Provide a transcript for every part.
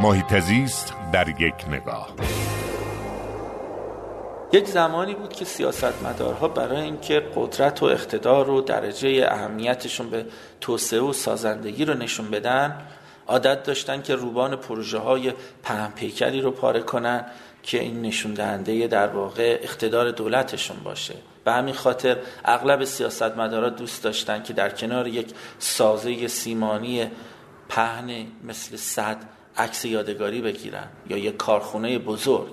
محیط زیست در یک نگاه. یک زمانی بود که سیاستمدارها برای اینکه قدرت و اقتدار و درجه اهمیتشون به توسعه و سازندگی رو نشون بدن عادت داشتن که روبان پروژه های پهن پیکری رو پاره کنن که این نشون دهنده در واقع اقتدار دولتشون باشه. به همین خاطر اغلب سیاستمدارا دوست داشتن که در کنار یک سازه سیمانی پهن مثل صد عکس یادگاری بگیرن یا یک کارخونه بزرگ.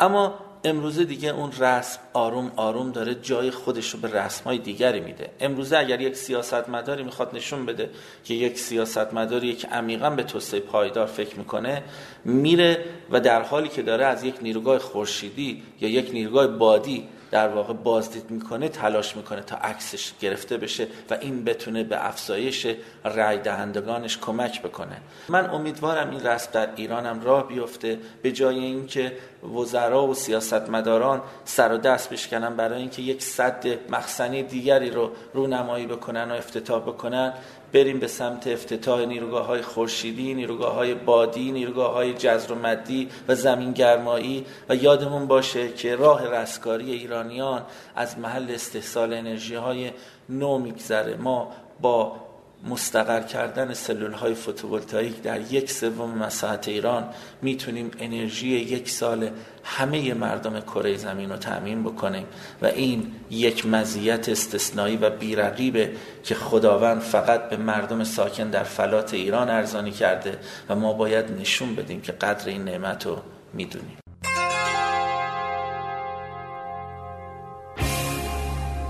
اما امروزه دیگه اون رسم آروم آروم داره جای خودش رو به رسم های دیگری میده. امروزه اگر یک سیاستمداری می‌خواد نشون بده که یک سیاستمداری یک عمیقا به توسعه پایدار فکر می‌کنه میره و در حالی که داره از یک نیروگاه خورشیدی یا یک نیروگاه بادی در واقع بازدید می‌کنه تلاش می‌کنه تا عکسش گرفته بشه و این بتونه به افزایش رای دهندگانش کمک بکنه. من امیدوارم این رسم در ایرانم راه بیفته. به جای اینکه وزرا و سیاستمداران سر و دست بشکنن برای اینکه یک صد مخزنی دیگری رو رونمایی بکنن و افتتاح بکنن بریم به سمت افتتاح نیروگاه های خورشیدی، نیروگاه های بادی، نیروگاه های جزر و مدی و زمین گرمایی و یادمون باشه که راه رستگاری ایرانیان از محل استحصال انرژی های نو میگذره. ما با مستقر کردن سلول های فوتوولتایک در یک سوم مساحت ایران می‌تونیم انرژی یک سال همه مردم کره زمین رو تأمین بکنیم و این یک مزیت استثنایی و بیرقیبه که خداوند فقط به مردم ساکن در فلات ایران ارزانی کرده و ما باید نشون بدیم که قدر این نعمت رو می‌دونیم.